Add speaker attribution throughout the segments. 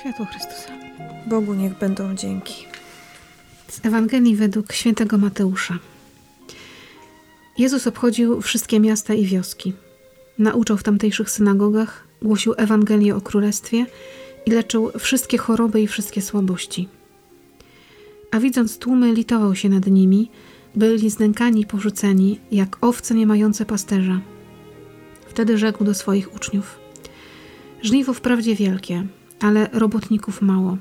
Speaker 1: Światło Chrystusa.
Speaker 2: Bogu niech będą dzięki.
Speaker 1: Z Ewangelii według świętego Mateusza. Jezus obchodził wszystkie miasta i wioski. Nauczał w tamtejszych synagogach, głosił Ewangelię o Królestwie i leczył wszystkie choroby i wszystkie słabości. A widząc tłumy, litował się nad nimi, byli znękani i porzuceni, jak owce nie mające pasterza. Wtedy rzekł do swoich uczniów: Żniwo wprawdzie wielkie, ale robotników mało.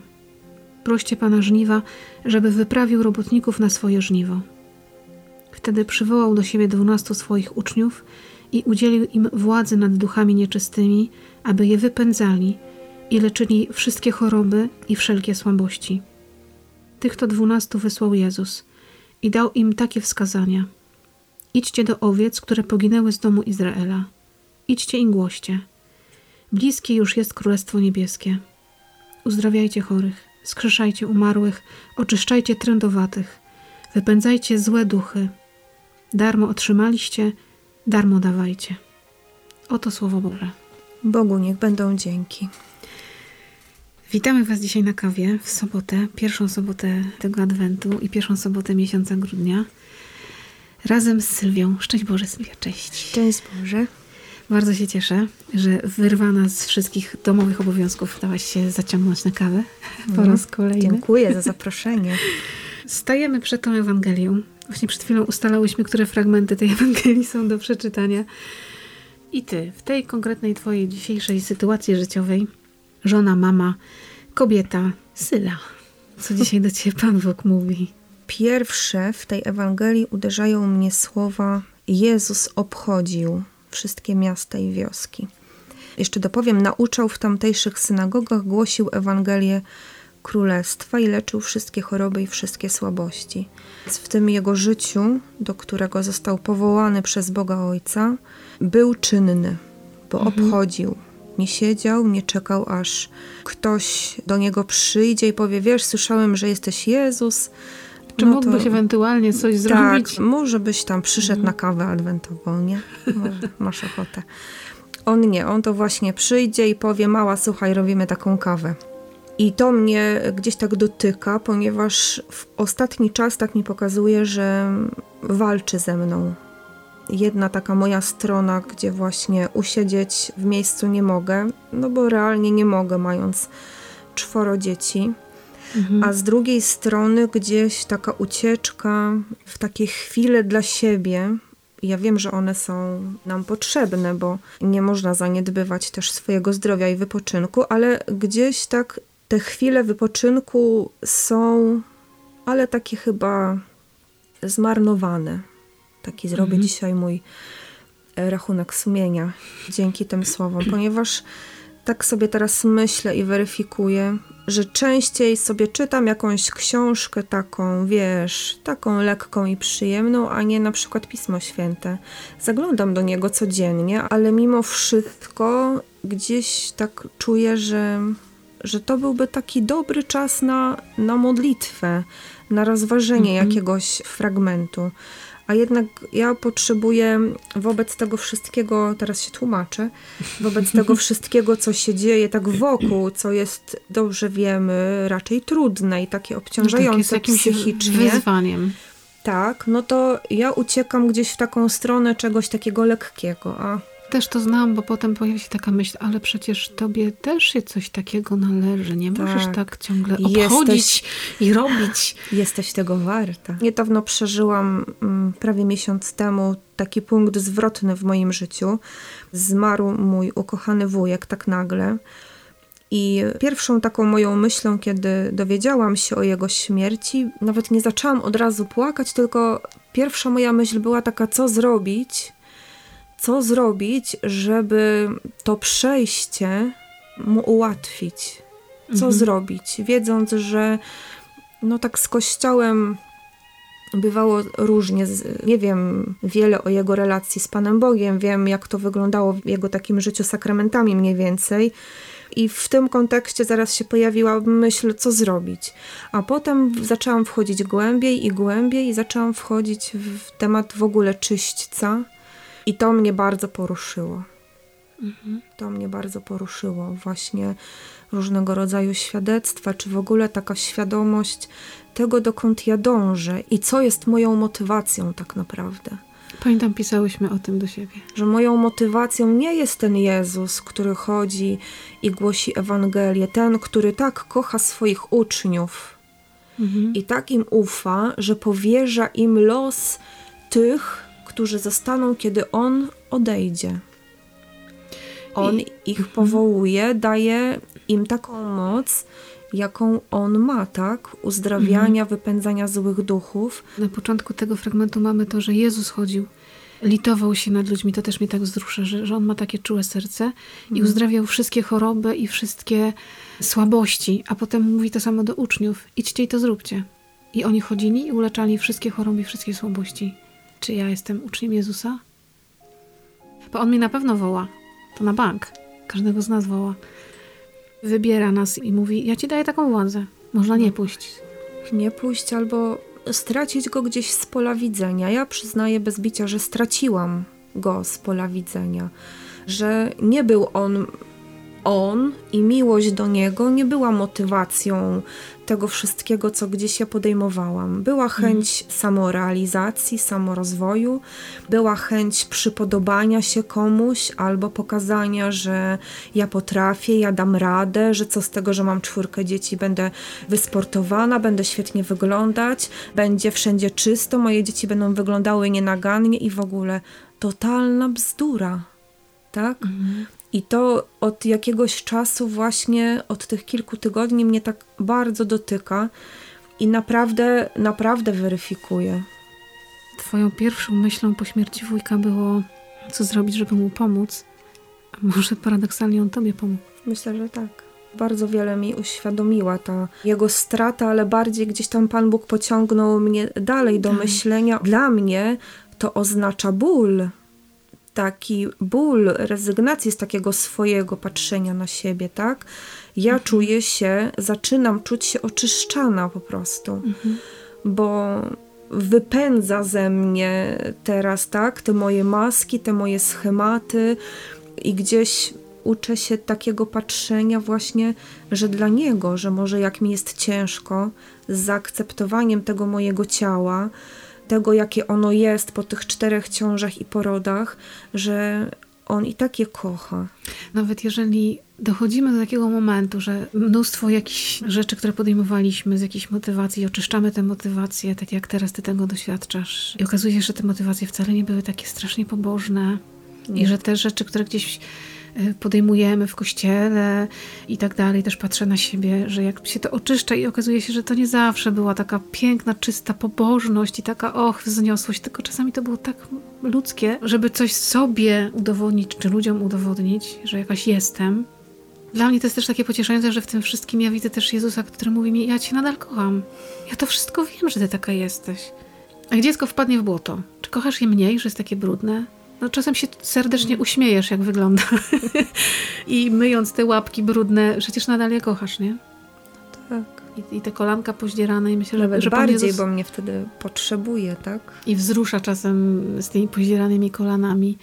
Speaker 1: Proście pana żniwa, żeby wyprawił robotników na swoje żniwo. Wtedy przywołał do siebie dwunastu swoich uczniów i udzielił im władzy nad duchami nieczystymi, aby je wypędzali i leczyli wszystkie choroby i wszelkie słabości. Tych to dwunastu wysłał Jezus i dał im takie wskazania. Idźcie do owiec, które poginęły z domu Izraela. Idźcie i głoście. Bliskie już jest Królestwo Niebieskie. Uzdrawiajcie chorych, skrzeszajcie umarłych, oczyszczajcie trędowatych, wypędzajcie złe duchy. Darmo otrzymaliście, darmo dawajcie. Oto Słowo Boże.
Speaker 2: Bogu niech będą dzięki.
Speaker 1: Witamy Was dzisiaj na kawie w sobotę, pierwszą sobotę tego Adwentu i pierwszą sobotę miesiąca grudnia. Razem z Sylwią. Szczęść Boże, Sylwia, cześć.
Speaker 2: Szczęść Boże.
Speaker 1: Bardzo się cieszę, że wyrwana z wszystkich domowych obowiązków dałaś się zaciągnąć na kawę po
Speaker 2: Mhm.
Speaker 1: raz kolejny.
Speaker 2: Dziękuję za zaproszenie.
Speaker 1: Stajemy przed tą Ewangelią. Właśnie przed chwilą ustalałyśmy, które fragmenty tej Ewangelii są do przeczytania. I ty, w tej konkretnej twojej dzisiejszej sytuacji życiowej, żona, mama, kobieta, Syla. Co dzisiaj do ciebie Pan Bóg mówi?
Speaker 2: Pierwsze w tej Ewangelii uderzają mnie słowa Jezus obchodził wszystkie miasta i wioski. Jeszcze dopowiem, nauczał w tamtejszych synagogach, głosił Ewangelię Królestwa i leczył wszystkie choroby i wszystkie słabości. W tym jego życiu, do którego został powołany przez Boga Ojca, był czynny, bo obchodził. Nie siedział, nie czekał, aż ktoś do niego przyjdzie i powie: Wiesz, słyszałem, że jesteś Jezus.
Speaker 1: Czy
Speaker 2: No
Speaker 1: mógłbyś
Speaker 2: to-
Speaker 1: ewentualnie coś zrobić?
Speaker 2: tak, może byś tam przyszedł na kawę adwentową, nie? Może masz ochotę. On nie, on to właśnie przyjdzie i powie, mała, słuchaj, robimy taką kawę. I to mnie gdzieś tak dotyka, ponieważ w ostatni czas tak mi pokazuje, że walczy ze mną. Jedna taka moja strona, gdzie właśnie usiedzieć w miejscu nie mogę, no bo realnie nie mogę, mając czworo dzieci.
Speaker 1: Mhm.
Speaker 2: A z drugiej strony gdzieś taka ucieczka w takie chwile dla siebie. Ja wiem, że one są nam potrzebne, bo nie można zaniedbywać też swojego zdrowia i wypoczynku, ale gdzieś tak te chwile wypoczynku są, ale takie chyba zmarnowane. Taki zrobię dzisiaj mój e, rachunek sumienia dzięki tym słowom, ponieważ tak sobie teraz myślę i weryfikuję, że częściej sobie czytam jakąś książkę taką, wiesz, taką lekką i przyjemną, a nie na przykład Pismo Święte. Zaglądam do niego codziennie, ale mimo wszystko gdzieś tak czuję, że, że to byłby taki dobry czas na, na modlitwę, na rozważenie jakiegoś fragmentu. A jednak ja potrzebuję wobec tego wszystkiego, teraz się tłumaczę, wobec tego wszystkiego, co się dzieje tak wokół, co jest, dobrze wiemy, raczej trudne i takie
Speaker 1: No tak,
Speaker 2: obciążające
Speaker 1: jakimś
Speaker 2: psychicznie.
Speaker 1: wyzwaniem.
Speaker 2: Tak, no to ja uciekam gdzieś w taką stronę czegoś takiego lekkiego, a
Speaker 1: Też to znam, bo potem pojawia się taka myśl, ale przecież tobie też się coś takiego należy. Nie możesz
Speaker 2: Tak.
Speaker 1: tak ciągle
Speaker 2: Jesteś-
Speaker 1: obchodzić i robić.
Speaker 2: jesteś tego warta. Niedawno przeżyłam mm, prawie miesiąc temu taki punkt zwrotny w moim życiu. Zmarł mój ukochany wujek tak nagle. I pierwszą taką moją myślą, kiedy dowiedziałam się o jego śmierci, nawet nie zaczęłam od razu płakać, tylko pierwsza moja myśl była taka, co zrobić, co zrobić, żeby to przejście mu ułatwić. Co zrobić, wiedząc, że no tak z kościołem bywało różnie. Nie wiem wiele o jego relacji z Panem Bogiem, wiem jak to wyglądało w jego takim życiu sakramentami mniej więcej. I w tym kontekście zaraz się pojawiła myśl, co zrobić. A potem zaczęłam wchodzić głębiej i głębiej i zaczęłam wchodzić w temat w ogóle czyśćca. I to mnie bardzo poruszyło. Mhm. To mnie bardzo poruszyło. Właśnie różnego rodzaju świadectwa, czy w ogóle taka świadomość tego, dokąd ja dążę i co jest moją motywacją tak naprawdę.
Speaker 1: Pamiętam, pisałyśmy o tym do siebie.
Speaker 2: Że moją motywacją nie jest ten Jezus, który chodzi i głosi Ewangelię, ten, który tak kocha swoich uczniów mhm. i tak im ufa, że powierza im los tych, którzy zostaną, kiedy On odejdzie. On I... ich powołuje, daje im taką moc, jaką on ma, tak? Uzdrawiania, mhm. wypędzania złych duchów.
Speaker 1: Na początku tego fragmentu mamy to, że Jezus chodził, litował się nad ludźmi. To też mnie tak wzrusza, że, że on ma takie czułe serce i mhm. uzdrawiał wszystkie choroby i wszystkie słabości. A potem mówi to samo do uczniów: idźcie i to zróbcie. I oni chodzili i uleczali wszystkie choroby i wszystkie słabości. Czy ja jestem uczniem Jezusa? Bo on mnie na pewno woła. To na bank. Każdego z nas woła wybiera nas i mówi: Ja ci daję taką władzę. Można nie pójść.
Speaker 2: Nie pójść albo stracić go gdzieś z pola widzenia. Ja przyznaję bez bicia, że straciłam go z pola widzenia. Że nie był on on i miłość do niego nie była motywacją tego wszystkiego, co gdzieś ja podejmowałam. Była mhm. chęć mm. samorealizacji, samorozwoju, była chęć przypodobania się komuś albo pokazania, że ja potrafię, ja dam radę, że co z tego, że mam czwórkę dzieci, będę wysportowana, będę świetnie wyglądać, będzie wszędzie czysto, moje dzieci będą wyglądały nienagannie i w ogóle totalna bzdura. Tak? Mm. I to od jakiegoś czasu, właśnie od tych kilku tygodni, mnie tak bardzo dotyka i naprawdę, naprawdę weryfikuje.
Speaker 1: Twoją pierwszą myślą po śmierci wujka było, co zrobić, żeby mu pomóc. A może paradoksalnie on tobie pomógł?
Speaker 2: Myślę, że tak. Bardzo wiele mi uświadomiła ta jego strata, ale bardziej gdzieś tam Pan Bóg pociągnął mnie dalej do tak. myślenia. Dla mnie to oznacza ból, taki ból rezygnacji z takiego swojego patrzenia na siebie, tak? Ja mhm. czuję się, zaczynam czuć się oczyszczana po prostu, mhm. bo wypędza ze mnie teraz, tak? Te moje maski, te moje schematy i gdzieś uczę się takiego patrzenia właśnie, że dla niego, że może jak mi jest ciężko z zaakceptowaniem tego mojego ciała, tego, jakie ono jest po tych czterech ciążach i porodach, że on i tak je kocha.
Speaker 1: Nawet jeżeli dochodzimy do takiego momentu, że mnóstwo jakichś rzeczy, które podejmowaliśmy z jakiejś motywacji, oczyszczamy te motywacje, tak jak teraz ty tego doświadczasz, i okazuje się, że te motywacje wcale nie były takie strasznie pobożne, nie. i że te rzeczy, które gdzieś podejmujemy w kościele i tak dalej. Też patrzę na siebie, że jak się to oczyszcza i okazuje się, że to nie zawsze była taka piękna, czysta pobożność i taka och, wzniosłość, tylko czasami to było tak ludzkie, żeby coś sobie udowodnić, czy ludziom udowodnić, że jakaś jestem. Dla mnie to jest też takie pocieszające, że w tym wszystkim ja widzę też Jezusa, który mówi mi, ja cię nadal kocham. Ja to wszystko wiem, że ty taka jesteś. Jak dziecko wpadnie w błoto, czy kochasz je mniej, że jest takie brudne? No czasem się serdecznie uśmiejesz, jak wygląda. I myjąc te łapki brudne, przecież nadal je kochasz, nie?
Speaker 2: Tak.
Speaker 1: I, i te kolanka poździerane i myślę,
Speaker 2: Nawet
Speaker 1: że, że
Speaker 2: bardziej, Jezus... bo mnie wtedy potrzebuje, tak?
Speaker 1: I wzrusza czasem z tymi poździeranymi kolanami.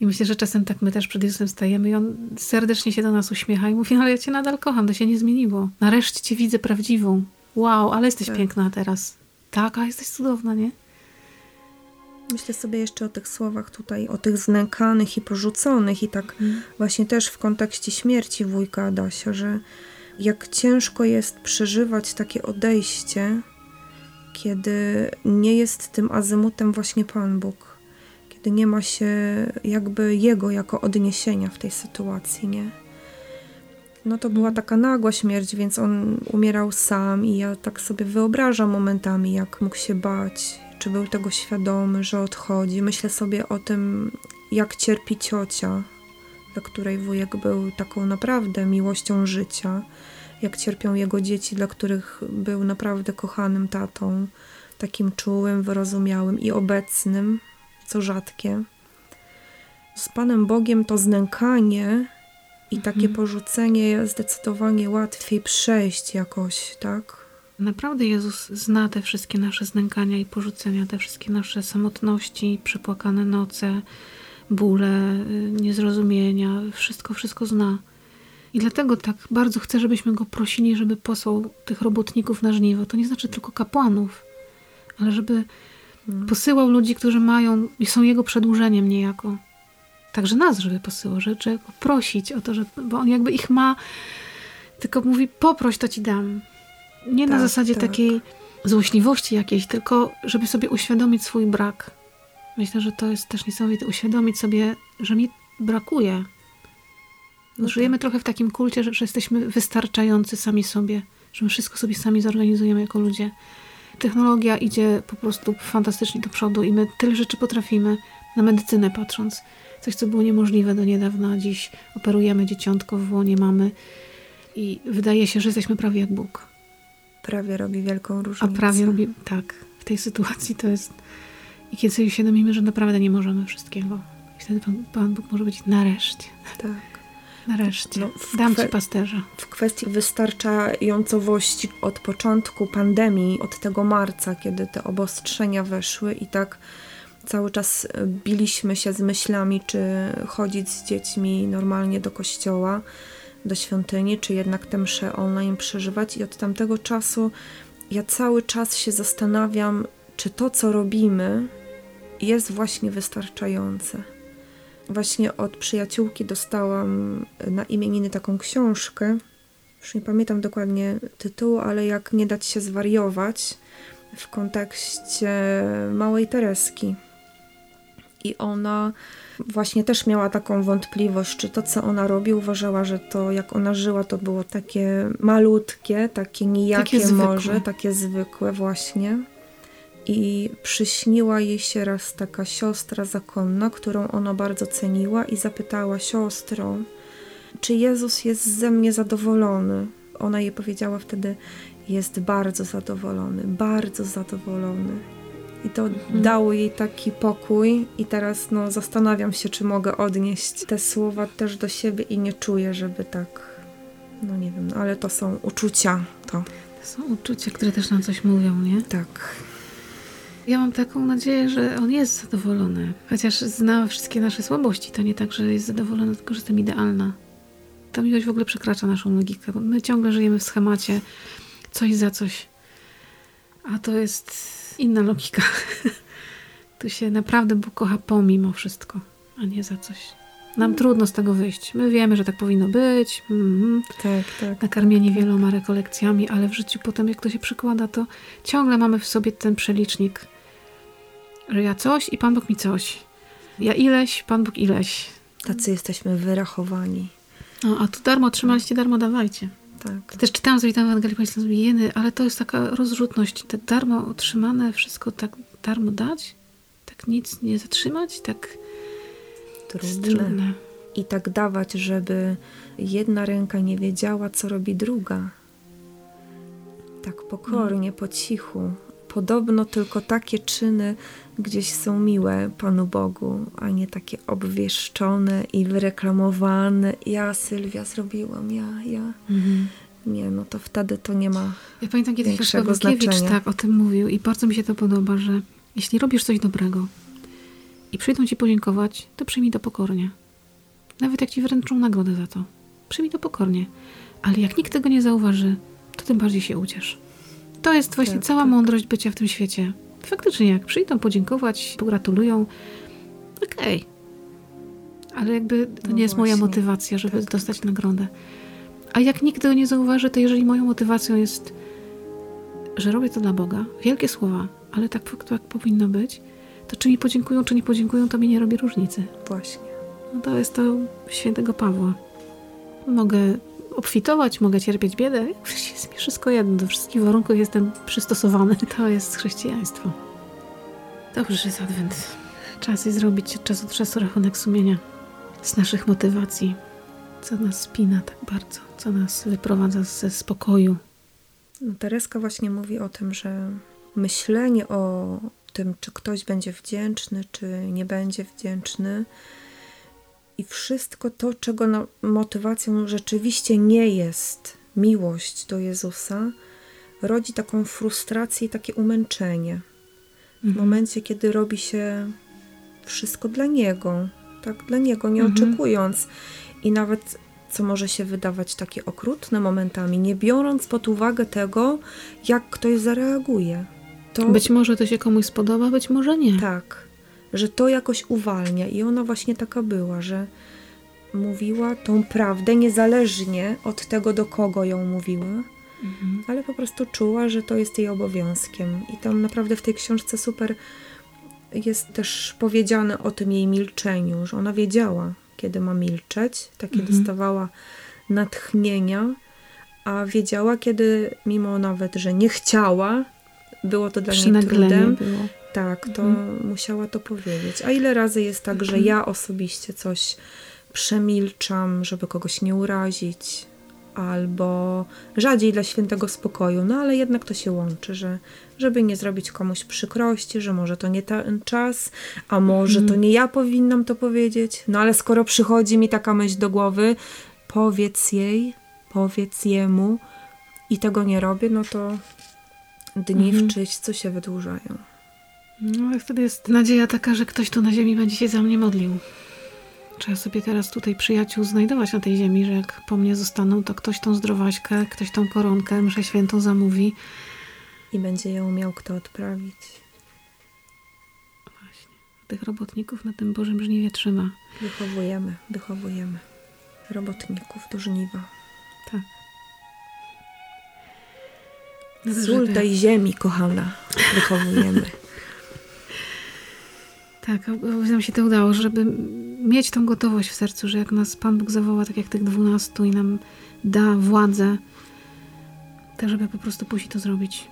Speaker 1: I myślę, że czasem tak my też przed Jezusem stajemy i On serdecznie się do nas uśmiecha i mówi, no ale ja Cię nadal kocham, to się nie zmieniło. Nareszcie Cię widzę prawdziwą. Wow, ale jesteś tak. piękna teraz. Tak, a jesteś cudowna, nie?
Speaker 2: Myślę sobie jeszcze o tych słowach tutaj, o tych znękanych i porzuconych i tak mm. właśnie też w kontekście śmierci wujka Adasia, że jak ciężko jest przeżywać takie odejście, kiedy nie jest tym azymutem właśnie Pan Bóg, kiedy nie ma się jakby Jego jako odniesienia w tej sytuacji, nie? No to była taka nagła śmierć, więc on umierał sam i ja tak sobie wyobrażam momentami, jak mógł się bać, czy był tego świadomy, że odchodzi. Myślę sobie o tym, jak cierpi ciocia, dla której wujek był taką naprawdę miłością życia, jak cierpią jego dzieci, dla których był naprawdę kochanym tatą, takim czułym, wyrozumiałym i obecnym, co rzadkie. Z Panem Bogiem to znękanie I takie
Speaker 1: Mhm.
Speaker 2: porzucenie zdecydowanie łatwiej przejść jakoś, tak?
Speaker 1: Naprawdę Jezus zna te wszystkie nasze znękania i porzucenia, te wszystkie nasze samotności, przepłakane noce, bóle, y, niezrozumienia. Wszystko, wszystko zna. I dlatego tak bardzo chcę, żebyśmy go prosili, żeby posłał tych robotników na żniwo. To nie znaczy tylko kapłanów, ale żeby
Speaker 2: Mm.
Speaker 1: posyłał ludzi, którzy mają i są jego przedłużeniem niejako. Także nas, żeby posyłał, że trzeba go prosić o to, że, bo on jakby ich ma, tylko mówi poproś, to ci dam. Nie na
Speaker 2: Tak,
Speaker 1: zasadzie
Speaker 2: tak.
Speaker 1: takiej złośliwości jakiejś, tylko żeby sobie uświadomić swój brak. Myślę, że to jest też niesamowite, uświadomić sobie, że mi brakuje.
Speaker 2: No
Speaker 1: Żyjemy trochę w takim kulcie, że, że jesteśmy wystarczający sami sobie, że my wszystko sobie sami zorganizujemy jako ludzie. Technologia idzie po prostu fantastycznie do przodu i my tyle rzeczy potrafimy, na medycynę patrząc. Coś, co było niemożliwe do niedawna, dziś operujemy dzieciątko w łonie mamy i wydaje się, że jesteśmy prawie jak Bóg.
Speaker 2: Prawie robi wielką
Speaker 1: A
Speaker 2: różnicę.
Speaker 1: prawie robi tak. W tej sytuacji to jest. I kiedy sobie uświadomimy, że naprawdę nie możemy wszystkiego. I wtedy Pan, Pan Bóg może być nareszcie.
Speaker 2: Tak.
Speaker 1: Nareszcie.
Speaker 2: No,
Speaker 1: Dam ci pasterza.
Speaker 2: W kwestii wystarczającowości od początku pandemii, od tego marca, kiedy te obostrzenia weszły i tak cały czas e, biliśmy się z myślami, czy chodzić z dziećmi normalnie do kościoła, do świątyni, czy jednak te msze online przeżywać. I od tamtego czasu ja cały czas się zastanawiam, czy to, co robimy, jest właśnie wystarczające. Właśnie od przyjaciółki dostałam na imieniny taką książkę. Już nie pamiętam dokładnie tytułu, ale jak nie dać się zwariować w kontekście małej Tereski. I ona właśnie też miała taką wątpliwość, czy to, co ona robi, uważała, że to, jak ona żyła, to było takie malutkie, takie nijakie
Speaker 1: Takie
Speaker 2: może, takie zwykłe właśnie. I przyśniła jej się raz taka siostra zakonna, którą ona bardzo ceniła, i zapytała siostro, czy Jezus jest ze mnie zadowolony? Ona jej powiedziała wtedy: Jest bardzo zadowolony, bardzo zadowolony. I to dało jej taki pokój, i teraz no, zastanawiam się, czy mogę odnieść te słowa też do siebie i nie czuję, żeby tak. No nie wiem, no, ale to są uczucia. To
Speaker 1: To są uczucia, które też nam coś mówią, nie?
Speaker 2: tak.
Speaker 1: Ja mam taką nadzieję, że on jest zadowolony. Chociaż zna wszystkie nasze słabości. To nie tak, że jest zadowolony, tylko że jestem idealna. Ta miłość w ogóle przekracza naszą logikę. My ciągle żyjemy w schemacie coś za coś. A to jest inna logika. tu się naprawdę Bóg kocha pomimo wszystko, a nie za coś. Nam trudno z tego wyjść. My wiemy, że tak powinno być. Mhm
Speaker 2: Tak, tak.
Speaker 1: nakarmieni wieloma rekolekcjami, ale w życiu potem, jak to się przekłada, to ciągle mamy w sobie ten przelicznik, że ja coś i Pan Bóg mi coś. Ja ileś, Pan Bóg ileś.
Speaker 2: Tacy jesteśmy wyrachowani.
Speaker 1: No, a tu darmo otrzymaliście, darmo dawajcie.
Speaker 2: Tak.
Speaker 1: Też czytałam sobie tam Ewangelii, sobie, jeny, ale to jest taka rozrzutność. Te darmo otrzymane, wszystko tak darmo dać? Tak nic nie zatrzymać? Tak
Speaker 2: Trudne.
Speaker 1: trudne.
Speaker 2: I tak dawać, żeby jedna ręka nie wiedziała, co robi druga. Tak pokornie, po cichu. Podobno tylko takie czyny gdzieś są miłe Panu Bogu, a nie takie obwieszczone i wyreklamowane. Ja, Sylwia, zrobiłam, ja, ja.
Speaker 1: Mhm.
Speaker 2: Nie, no to wtedy to nie ma.
Speaker 1: Ja pamiętam kiedyś
Speaker 2: znaczenia.
Speaker 1: tak o tym mówił i bardzo mi się to podoba, że jeśli robisz coś dobrego i przyjdą ci podziękować, to przyjmij to pokornie. Nawet jak ci wręczą nagrodę za to. Przyjmij to pokornie. Ale jak nikt tego nie zauważy, to tym bardziej się uciesz. To jest właśnie
Speaker 2: Tak,
Speaker 1: cała
Speaker 2: tak.
Speaker 1: mądrość bycia w tym świecie. Faktycznie, jak przyjdą podziękować, pogratulują, okej. Ale jakby to
Speaker 2: No
Speaker 1: nie jest moja
Speaker 2: właśnie.
Speaker 1: motywacja, żeby
Speaker 2: Tak,
Speaker 1: dostać nagrodę. A jak nikt tego nie zauważy, to jeżeli moją motywacją jest, że robię to dla Boga, wielkie słowa, ale tak jak powinno być, to czy mi podziękują, czy nie podziękują, to mi nie robi różnicy.
Speaker 2: Właśnie.
Speaker 1: No to jest to świętego Pawła. Mogę obfitować, mogę cierpieć biedę, jest mi wszystko jedno, do wszystkich warunków jestem przystosowany. To jest chrześcijaństwo. Dobrze, że jest adwent. Czas jest zrobić od czasu do czasu rachunek sumienia z naszych motywacji, co nas spina tak bardzo, co nas wyprowadza ze spokoju.
Speaker 2: No, Tereska właśnie mówi o tym, że myślenie o tym, czy ktoś będzie wdzięczny, czy nie będzie wdzięczny, I wszystko to, czego no, motywacją rzeczywiście nie jest miłość do Jezusa, rodzi taką frustrację i takie umęczenie. W
Speaker 1: Mhm.
Speaker 2: momencie, kiedy robi się wszystko dla Niego, tak dla Niego, nie
Speaker 1: Mhm.
Speaker 2: oczekując i nawet, co może się wydawać takie okrutne momentami, nie biorąc pod uwagę tego, jak ktoś zareaguje. To
Speaker 1: Być może to się komuś spodoba, być może nie.
Speaker 2: tak, że to jakoś uwalnia i ona właśnie taka była, że mówiła tą prawdę niezależnie od tego, do kogo ją mówiła,
Speaker 1: Mhm.
Speaker 2: ale po prostu czuła, że to jest jej obowiązkiem. I tam naprawdę w tej książce super jest też powiedziane o tym jej milczeniu, że ona wiedziała, kiedy ma milczeć, takie
Speaker 1: Mhm.
Speaker 2: dostawała natchnienia, a wiedziała, kiedy mimo nawet, że nie chciała, było to dla niej trudem,
Speaker 1: było.
Speaker 2: Tak, to
Speaker 1: Mhm.
Speaker 2: musiała to powiedzieć. A ile razy jest tak, że ja osobiście coś przemilczam, żeby kogoś nie urazić, albo rzadziej dla świętego spokoju, no ale jednak to się łączy, że żeby nie zrobić komuś przykrości, że może to nie ten czas, a może to nie ja powinnam to powiedzieć, no ale skoro przychodzi mi taka myśl do głowy, powiedz jej, powiedz jemu i tego nie robię, no to dni
Speaker 1: Mhm.
Speaker 2: w czyśćcu się wydłużają.
Speaker 1: No ale wtedy jest nadzieja taka, że ktoś tu na ziemi będzie się za mnie modlił. Trzeba sobie teraz tutaj przyjaciół znajdować na tej ziemi, że jak po mnie zostaną, to ktoś tą zdrowaśkę, ktoś tą koronkę, mszę świętą zamówi.
Speaker 2: I będzie ją miał kto odprawić.
Speaker 1: Właśnie. Tych robotników na tym Bożym żniwie trzyma.
Speaker 2: Wychowujemy, wychowujemy robotników do żniwa.
Speaker 1: Tak.
Speaker 2: Sól tej ziemi, kochana, wychowujemy.
Speaker 1: Tak, nam się to udało, żeby mieć tą gotowość w sercu, że jak nas Pan Bóg zawoła, tak jak tych dwunastu i nam da władzę, to żeby po prostu i to zrobić.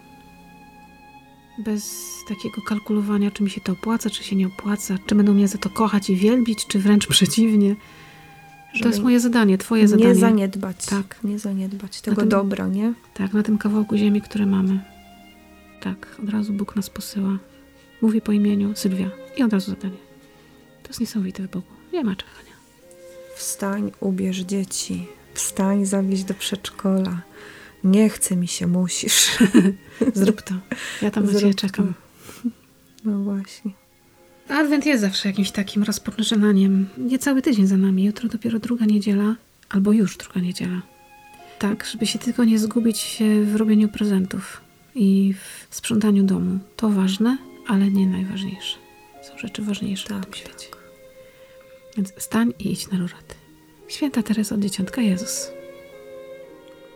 Speaker 1: Bez takiego kalkulowania, czy mi się to opłaca, czy się nie opłaca, czy będą mnie za to kochać i wielbić, czy wręcz przeciwnie. To
Speaker 2: Żeby
Speaker 1: jest moje zadanie, twoje
Speaker 2: Nie
Speaker 1: zadanie.
Speaker 2: zaniedbać.
Speaker 1: Tak.
Speaker 2: Nie zaniedbać tego
Speaker 1: tym-
Speaker 2: dobra, nie?
Speaker 1: Tak, na tym kawałku ziemi, które mamy. Tak, od razu Bóg nas posyła. Mówi po imieniu Sylwia i od razu zadanie. To jest niesamowite w Bogu. Nie ma czekania.
Speaker 2: Wstań, ubierz dzieci. Wstań, zawieź do przedszkola. Nie chce mi się, musisz.
Speaker 1: Zrób to. Ja tam na ciebie
Speaker 2: to.
Speaker 1: czekam.
Speaker 2: No właśnie.
Speaker 1: Adwent jest zawsze jakimś takim rozpoczynaniem. Nie cały tydzień za nami. Jutro dopiero druga niedziela, albo już druga niedziela. Tak, żeby się tylko nie zgubić się w robieniu prezentów i w sprzątaniu domu. To ważne, ale nie najważniejsze. Są rzeczy ważniejsze
Speaker 2: Tak,
Speaker 1: tym świecie. Więc stań i idź na różaty. Święta Teresa od Dzieciątka Jezus.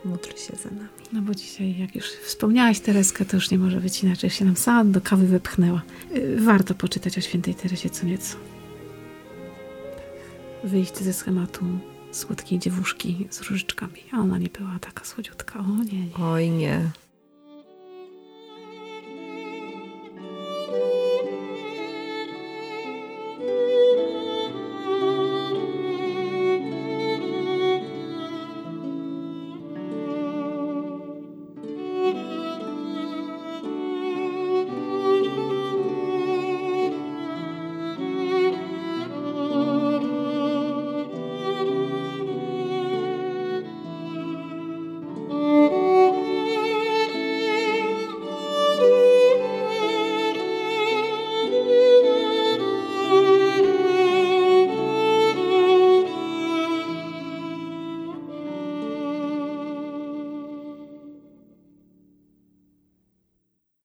Speaker 2: Módl się za nami.
Speaker 1: No bo dzisiaj, jak już wspomniałaś Tereskę, to już nie może być inaczej. Się nam sama do kawy wypchnęła. Y, Warto poczytać o świętej Teresie co nieco. Tak. Wyjść ze schematu słodkiej dziewuszki z różyczkami. A ona nie była taka słodziutka. O nie, nie.
Speaker 2: Oj nie.